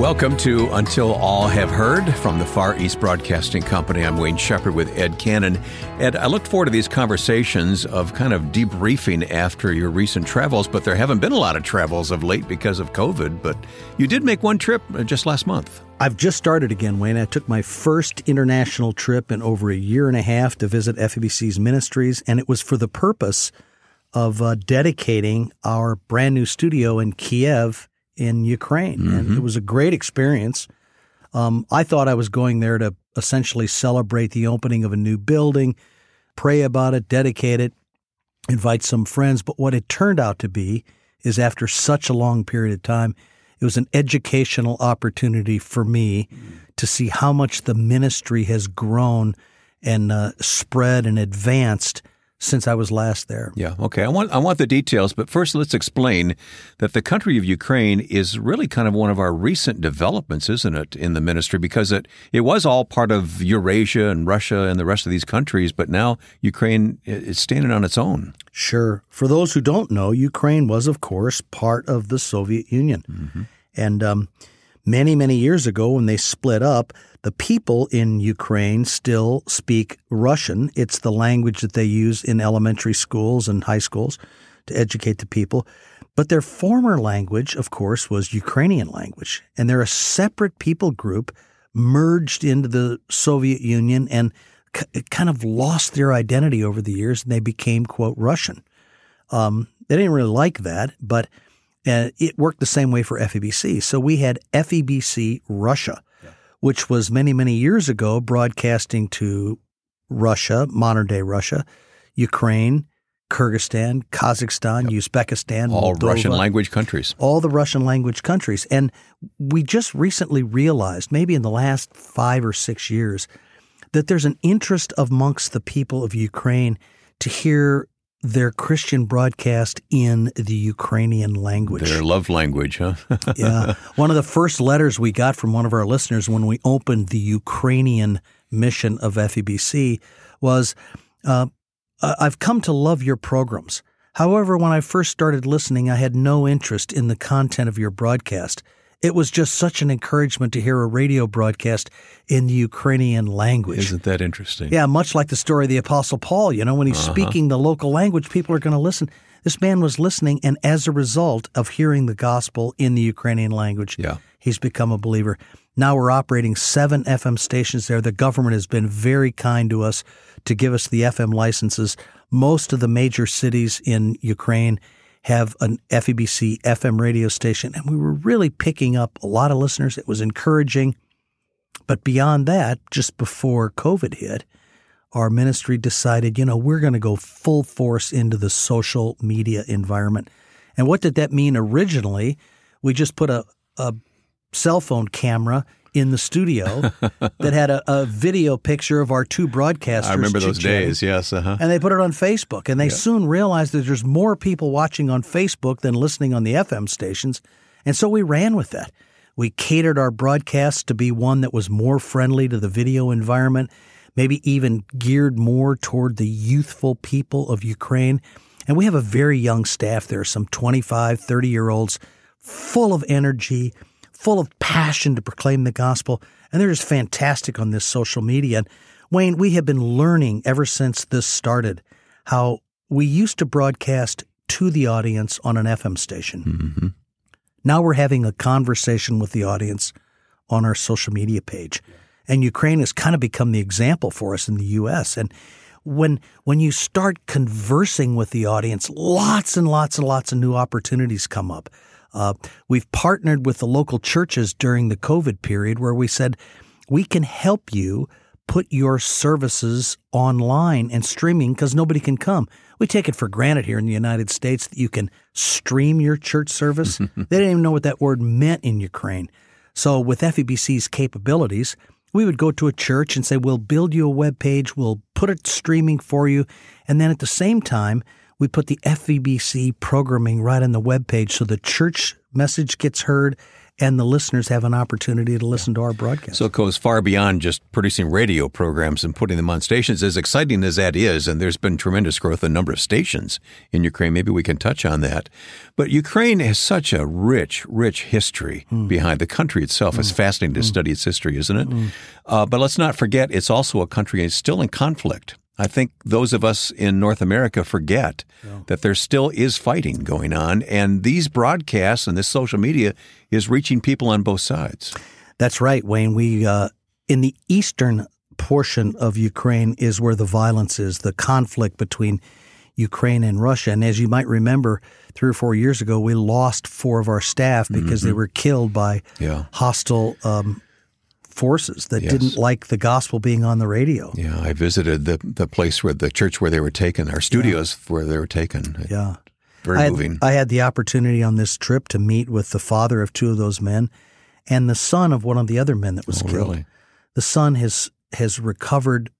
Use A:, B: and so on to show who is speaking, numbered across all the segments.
A: Welcome to Until All Have Heard from the Far East Broadcasting Company. I'm Wayne Shepherd with Ed Cannon. Ed, I look forward to these conversations of kind of debriefing after your recent travels, but there haven't been a lot of travels of late because of COVID. But you did make one trip uh, just last month.
B: I've just started again, Wayne. I took my first international trip in over a year and a half to visit FEBC's ministries, and it was for the purpose of uh, dedicating our brand new studio in Kiev in Ukraine. Mm-hmm. And it was a great experience. Um, I thought I was going there to essentially celebrate the opening of a new building, pray about it, dedicate it, invite some friends. But what it turned out to be is after such a long period of time, it was an educational opportunity for me to see how much the ministry has grown and uh, spread and advanced since I was last there.
A: Yeah, okay. I want I want the details, but first let's explain that the country of Ukraine is really kind of one of our recent developments, isn't it, in the ministry because it it was all part of Eurasia and Russia and the rest of these countries, but now Ukraine is standing on its own.
B: Sure. For those who don't know, Ukraine was of course part of the Soviet Union. Mm-hmm. And um, many, many years ago when they split up, the people in Ukraine still speak Russian. It's the language that they use in elementary schools and high schools to educate the people. But their former language, of course, was Ukrainian language. And they're a separate people group merged into the Soviet Union and kind of lost their identity over the years and they became, quote, Russian. Um, they didn't really like that, but uh, it worked the same way for FEBC. So we had FEBC Russia which was many, many years ago broadcasting to Russia, modern day Russia, Ukraine, Kyrgyzstan, Kazakhstan, yep. Uzbekistan,
A: all
B: Moldova,
A: Russian language countries.
B: All the Russian language countries. And we just recently realized, maybe in the last five or six years, that there's an interest amongst the people of Ukraine to hear their Christian broadcast in the Ukrainian language.
A: Their love language, huh?
B: yeah. One of the first letters we got from one of our listeners when we opened the Ukrainian mission of FEBC was uh, I've come to love your programs. However, when I first started listening, I had no interest in the content of your broadcast. It was just such an encouragement to hear a radio broadcast in the Ukrainian language.
A: Isn't that interesting?
B: Yeah, much like the story of the Apostle Paul. You know, when he's uh-huh. speaking the local language, people are going to listen. This man was listening, and as a result of hearing the gospel in the Ukrainian language,
A: yeah.
B: he's become a believer. Now we're operating seven FM stations there. The government has been very kind to us to give us the FM licenses. Most of the major cities in Ukraine have an FEBC FM radio station, and we were really picking up a lot of listeners. It was encouraging. But beyond that, just before COVID hit, our ministry decided, you know, we're going to go full force into the social media environment. And what did that mean originally? We just put a, a cell phone camera in the studio that had a, a, video picture of our two broadcasters. I
A: remember those days, yes. Uh-huh.
B: And they put it on Facebook. And they yeah. soon realized that there's more people watching on Facebook than listening on the FM stations. And so we ran with that. We catered our broadcasts to be one that was more friendly to the video environment, maybe even geared more toward the youthful people of Ukraine. And we have a very young staff there, some 25, 30 year olds, full of energy full of passion to proclaim the gospel, and they're just fantastic on this social media. And Wayne, we have been learning ever since this started how we used to broadcast to the audience on an FM station. Mm-hmm. Now we're having a conversation with the audience on our social media page. And Ukraine has kind of become the example for us in the U.S. And when when you start conversing with the audience, lots and lots and lots of new opportunities come up. Uh, we've partnered with the local churches during the COVID period where we said, we can help you put your services online and streaming because nobody can come. We take it for granted here in the United States that you can stream your church service. they didn't even know what that word meant in Ukraine. So, with FEBC's capabilities, we would go to a church and say, We'll build you a web page, we'll put it streaming for you. And then at the same time, we put the FEBC programming right on the web page so the church message gets heard and the listeners have an opportunity to listen to our broadcast.
A: So it goes far beyond just producing radio programs and putting them on stations. As exciting as that is, and there's been tremendous growth in number of stations in Ukraine. Maybe we can touch on that. But Ukraine has such a rich, rich history mm. behind the country itself. Mm. It's fascinating to mm. study its history, isn't it? Hmm. Uh, but let's not forget, it's also a country that's still in conflict. I think those of us in North America forget yeah. that there still is fighting going on, and these broadcasts and this social media is reaching people on both sides.
B: That's right, Wayne. We uh, in the eastern portion of Ukraine is where the violence is, the conflict between Ukraine and Russia. And as you might remember, three or four years ago, we lost four of our staff because mm-hmm. they were killed by yeah. hostile um, forces that yes. didn't like the gospel being on the radio.
A: Yeah, I visited the the place where the church where they were taken, our studios yeah. where they were taken.
B: Yeah.
A: Very
B: I had,
A: moving.
B: I had the opportunity on this trip to meet with the father of two of those men and the son of one of the other men that was
A: oh,
B: killed.
A: Really?
B: The son has has recovered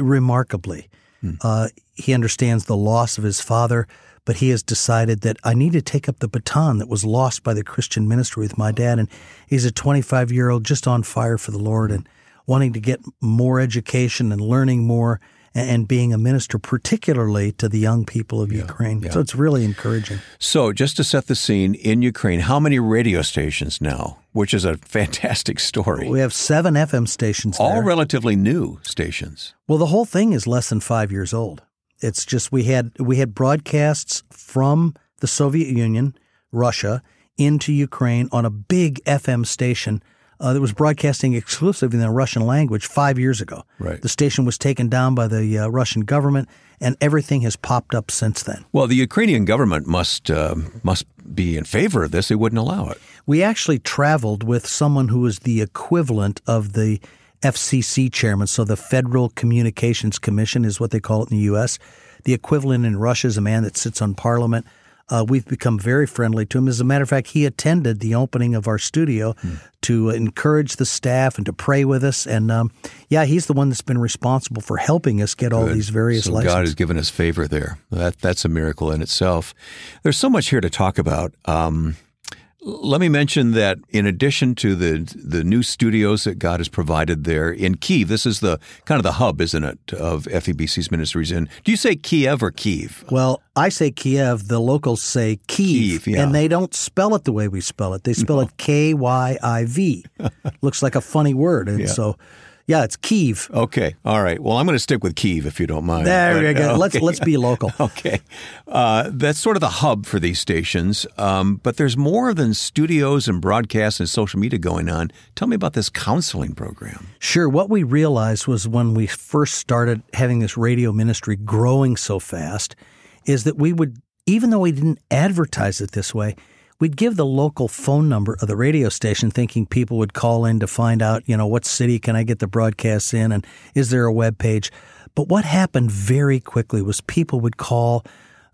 B: remarkably. Hmm. Uh, he understands the loss of his father, but he has decided that I need to take up the baton that was lost by the Christian ministry with my dad. And he's a 25 year old just on fire for the Lord and wanting to get more education and learning more and being a minister, particularly to the young people of yeah, Ukraine. Yeah. So it's really encouraging.
A: So, just to set the scene in Ukraine, how many radio stations now? Which is a fantastic story.
B: We have seven FM stations.
A: All
B: there.
A: relatively new stations.
B: Well, the whole thing is less than five years old. It's just we had we had broadcasts from the Soviet Union, Russia, into Ukraine on a big FM station uh, that was broadcasting exclusively in the Russian language five years ago.
A: Right.
B: The station was taken down by the uh, Russian government, and everything has popped up since then.
A: Well, the Ukrainian government must uh, must be in favor of this. They wouldn't allow it.
B: We actually traveled with someone who was the equivalent of the FCC chairman. So the Federal Communications Commission is what they call it in the U.S. The equivalent in Russia is a man that sits on Parliament. Uh, we've become very friendly to him. As a matter of fact, he attended the opening of our studio hmm. to encourage the staff and to pray with us. And um, yeah, he's the one that's been responsible for helping us get all these various
A: so
B: licenses.
A: God has given us favor there. That that's a miracle in itself. There's so much here to talk about. Um, let me mention that in addition to the the new studios that God has provided there in Kiev, this is the kind of the hub, isn't it, of FEBC's ministries? in. do you say Kiev or Kiev?
B: Well, I say Kiev. The locals say Kiev,
A: Kiev yeah.
B: and they don't spell it the way we spell it. They spell no. it K Y I V. Looks like a funny word, and yeah. so yeah, it's Kiev.
A: Okay, all right. Well, I'm going to stick with Kiev if you don't mind.
B: There but, you go. Okay. Let's let's be local.
A: okay, uh, that's sort of the hub for these stations. Um, but there's more than studios and broadcasts and social media going on. Tell me about this counseling program.
B: Sure. What we realized was when we first started having this radio ministry growing so fast, is that we would, even though we didn't advertise it this way, we'd give the local phone number of the radio station thinking people would call in to find out, you know, what city can I get the broadcasts in and is there a web page? But what happened very quickly was people would call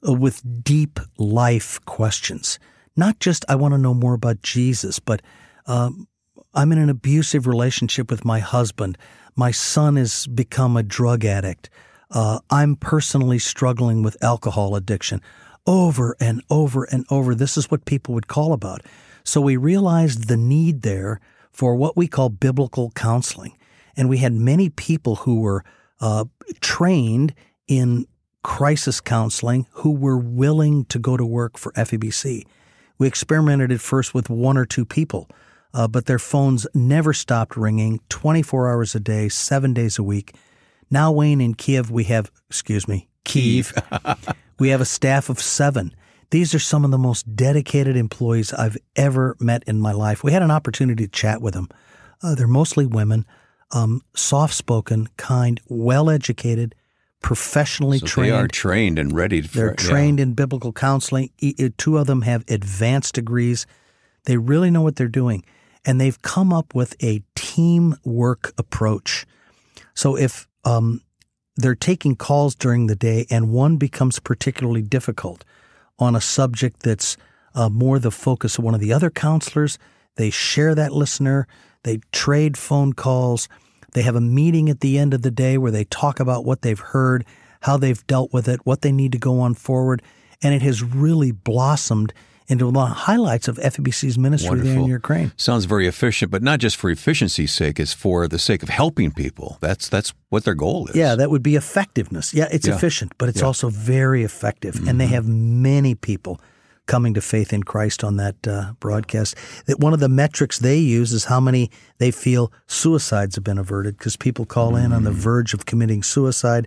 B: uh, with deep life questions. Not just, I want to know more about Jesus, but um, I'm in an abusive relationship with my husband. My son has become a drug addict. Uh, I'm personally struggling with alcohol addiction over and over and over. This is what people would call about. So we realized the need there for what we call biblical counseling. And we had many people who were uh, trained in crisis counseling who were willing to go to work for FEBC. We experimented at first with one or two people, uh, but their phones never stopped ringing 24 hours a day, seven days a week. Now, Wayne, in Kiev, we have, excuse me, Kiev. We have a staff of seven. These are some of the most dedicated employees I've ever met in my life. We had an opportunity to chat with them. Uh, they're mostly women, um, soft spoken, kind, well educated, professionally
A: so
B: trained.
A: They are trained and ready. For,
B: They're trained
A: yeah.
B: in biblical counseling. Two of them have advanced degrees. They really know what they're doing. And they've come up with a teamwork approach. So if um, they're taking calls during the day, and one becomes particularly difficult on a subject that's uh, more the focus of one of the other counselors. They share that listener, they trade phone calls, they have a meeting at the end of the day where they talk about what they've heard, how they've dealt with it, what they need to go on forward. And it has really blossomed into the highlights of FEBC's ministry
A: Wonderful.
B: there in Ukraine.
A: Sounds very efficient, but not just for efficiency's sake. It's for the sake of helping people. That's that's what their goal is.
B: Yeah, that would be effectiveness. Yeah, it's
A: Yeah.
B: efficient, but it's
A: Yeah.
B: also very effective. And they have many people coming to faith in Christ on that uh, broadcast. That one of the metrics they use is how many they feel suicides have been averted because people call in on the verge of committing suicide.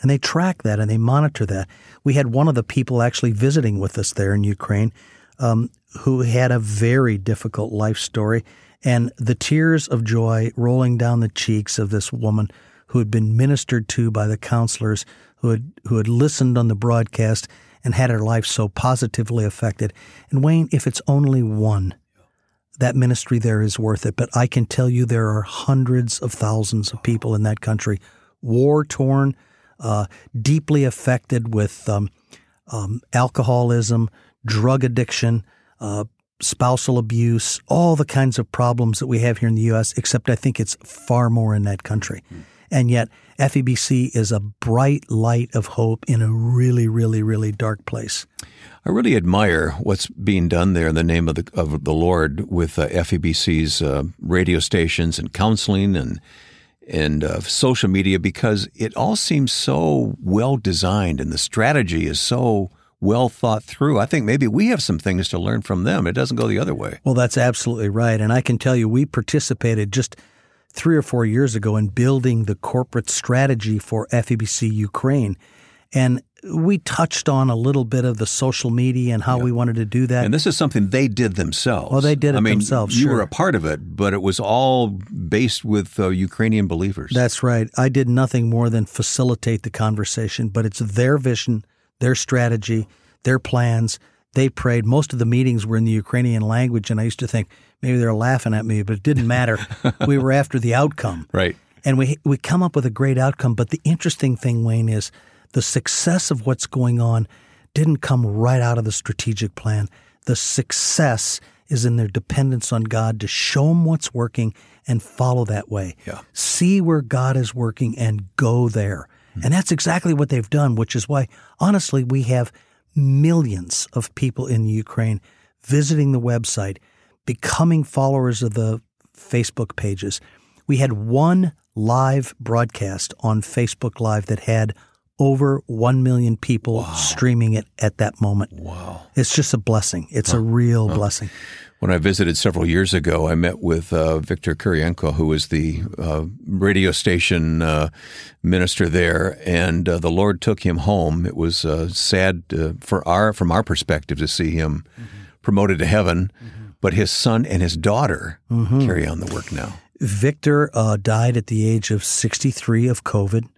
B: And they track that and they monitor that. We had one of the people actually visiting with us there in Ukraine um, who had a very difficult life story. And the tears of joy rolling down the cheeks of this woman who had been ministered to by the counselors, who had, who had listened on the broadcast and had her life so positively affected. And Wayne, if it's only one, that ministry there is worth it. But I can tell you there are hundreds of thousands of people in that country, war torn, uh, deeply affected with um, um, alcoholism, drug addiction, uh, spousal abuse, all the kinds of problems that we have here in the U.S., except I think it's far more in that country. And yet, FEBC is a bright light of hope in a really, really, really dark place.
A: I really admire what's being done there in the name of the of the Lord with uh, FEBC's uh, radio stations and counseling and and uh, social media because it all seems so well designed and the strategy is so well thought through. I think maybe we have some things to learn from them. It doesn't go the other way.
B: Well, that's absolutely right. And I can tell you, we participated just three or four years ago in building the corporate strategy for FEBC Ukraine. And we touched on a little bit of the social media and how we wanted to do that.
A: And this is something they did themselves.
B: Well, they did it
A: I mean,
B: themselves,
A: You
B: sure.
A: were a part of it, but it was all based with uh, Ukrainian believers.
B: That's right. I did nothing more than facilitate the conversation, but it's their vision, their strategy, their plans. They prayed. Most of the meetings were in the Ukrainian language, and I used to think maybe they're laughing at me, but it didn't matter. we were after the outcome.
A: right.
B: And we we come up with a great outcome. But the interesting thing, Wayne, is the success of what's going on didn't come right out of the strategic plan. The success is in their dependence on God to show them what's working and follow that way.
A: Yeah.
B: See where God is working and go there. Hmm. And that's exactly what they've done, which is why, honestly, we have millions of people in Ukraine visiting the website, becoming followers of the Facebook pages. We had one live broadcast on Facebook Live that had over 1 million people streaming it at that moment.
A: Wow.
B: It's just a blessing. It's a real blessing.
A: When I visited several years ago, I met with uh, Victor Kuryenko, who was the uh, radio station uh, minister there, and uh, the Lord took him home. It was uh, sad uh, for our, from our perspective, to see him promoted to heaven, but his son and his daughter carry on the work now.
B: Victor uh, died at the age of 63 of COVID.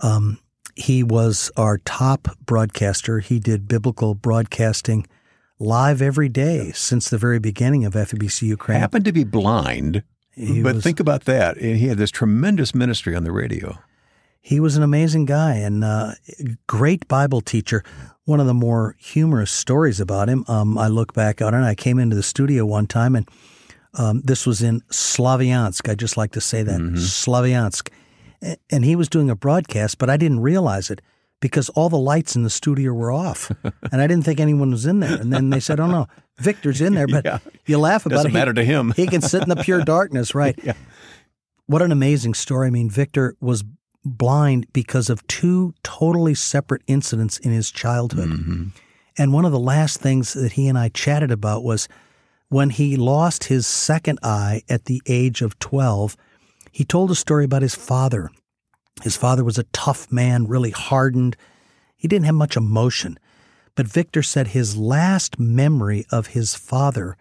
B: Um, he was our top broadcaster. He did biblical broadcasting live every day since the very beginning of FEBC Ukraine.
A: Happened to be blind,
B: He
A: but
B: was-
A: think about that. He had this tremendous ministry on the radio.
B: He was an amazing guy and uh, great Bible teacher. One of the more humorous stories about him, um, I look back on it. I came into the studio one time, and um, this was in Slaviansk. I just like to say that Slaviansk, A- and he was doing a broadcast, but I didn't realize it because all the lights in the studio were off, and I didn't think anyone was in there. And then they said, "Oh no, Victor's in there," but
A: Yeah.
B: you laugh about it.
A: It Doesn't
B: it. He-
A: matter to him.
B: he can sit in the pure darkness, right?
A: Yeah.
B: What an amazing story. I mean, Victor was blind because of two totally separate incidents in his childhood.
A: Mm-hmm.
B: And one of the last things that he and I chatted about was when he lost his second eye at the age of 12, he told a story about his father. His father was a tough man, really hardened. He didn't have much emotion. But Victor said his last memory of his father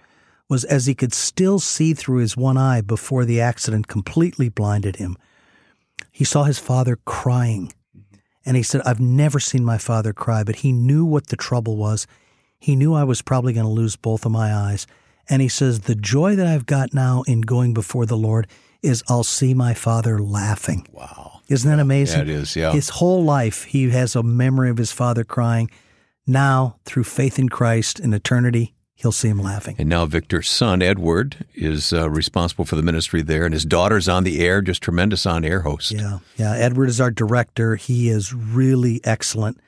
B: was as he could still see through his one eye before the accident completely blinded him. He saw his father crying. And he said, I've never seen my father cry, but he knew what the trouble was. He knew I was probably going to lose both of my eyes. And he says, The joy that I've got now in going before the Lord is I'll see my father laughing.
A: Wow.
B: Isn't that amazing?
A: Yeah, it is, yeah.
B: His whole life, he has a memory of his father crying. Now, through faith in Christ in eternity, he'll see him laughing.
A: And now Victor's son, Edward, is uh, responsible for the ministry there, and his daughter's on the air, just tremendous on air host.
B: Yeah, yeah. Edward is our director. He is really excellent,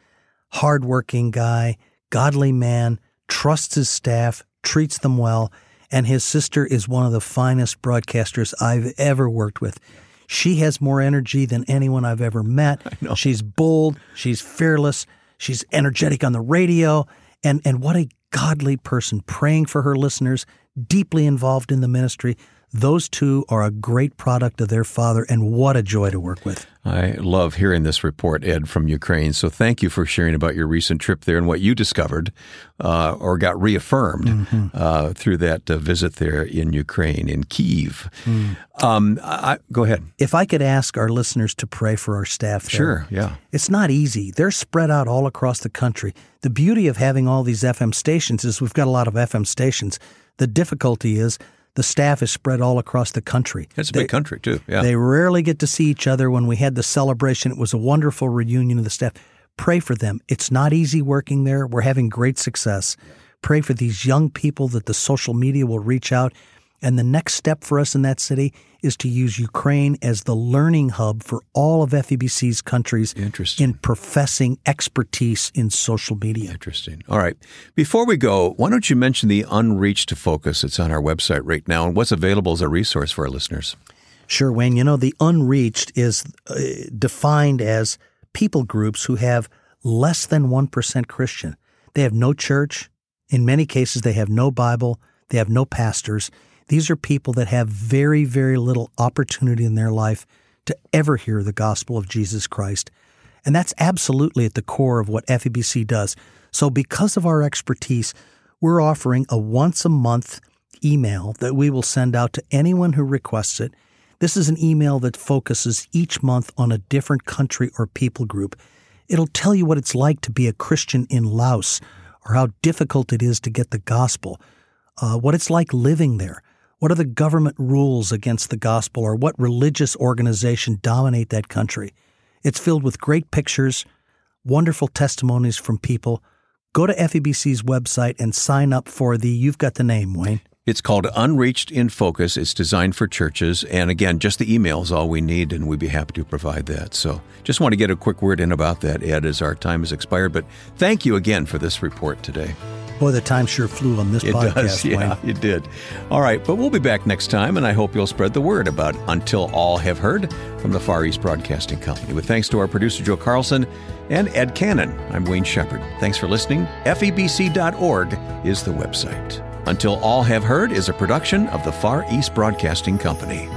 B: hardworking guy, godly man, trusts his staff, treats them well, and his sister is one of the finest broadcasters I've ever worked with. She has more energy than anyone I've ever met. She's bold, she's fearless, she's energetic on the radio, and, and what a godly person praying for her listeners, deeply involved in the ministry. Those two are a great product of their father, and what a joy to work with.
A: I love hearing this report, Ed, from Ukraine. So thank you for sharing about your recent trip there and what you discovered uh, or got reaffirmed mm-hmm. uh, through that uh, visit there in Ukraine, in Kiev. Mm. Um, I, go ahead.
B: If I could ask our listeners to pray for our staff there.
A: Sure, yeah.
B: It's not easy. They're spread out all across the country. The beauty of having all these FM stations is we've got a lot of FM stations. The difficulty is the staff is spread all across the country.
A: It's a big country, too. Yeah.
B: They rarely get to see each other. When we had the celebration, it was a wonderful reunion of the staff. Pray for them. It's not easy working there. We're having great success. Pray for these young people that the social media will reach out and the next step for us in that city is to use Ukraine as the learning hub for all of FEBC's countries in professing expertise in social media.
A: Interesting. All right. Before we go, why don't you mention the Unreached Focus? It's on our website right now and what's available as a resource for our listeners.
B: Sure, Wayne. You know, the unreached is uh, defined as people groups who have less than 1% Christian. They have no church. In many cases, they have no Bible. They have no pastors. These are people that have very, very little opportunity in their life to ever hear the gospel of Jesus Christ. And that's absolutely at the core of what FEBC does. So, because of our expertise, we're offering a once a month email that we will send out to anyone who requests it. This is an email that focuses each month on a different country or people group. It'll tell you what it's like to be a Christian in Laos, or how difficult it is to get the gospel, uh, what it's like living there, what are the government rules against the gospel or what religious organization dominate that country? It's filled with great pictures, wonderful testimonies from people. Go to FEBC's website and sign up for the You've Got the Name, Wayne.
A: It's called Unreached in Focus. It's designed for churches. And again, just the email is all we need, and we'd be happy to provide that. So just want to get a quick word in about that, Ed, as our time has expired. But thank you again for this report today.
B: Boy, the time sure flew on this
A: it
B: podcast.
A: Does, yeah,
B: Wayne.
A: it did. All right, but we'll be back next time, and I hope you'll spread the word about Until All Have Heard from the Far East Broadcasting Company. With thanks to our producer, Joe Carlson, and Ed Cannon, I'm Wayne Shepherd. Thanks for listening. FEBC.org is the website. Until All Have Heard is a production of the Far East Broadcasting Company.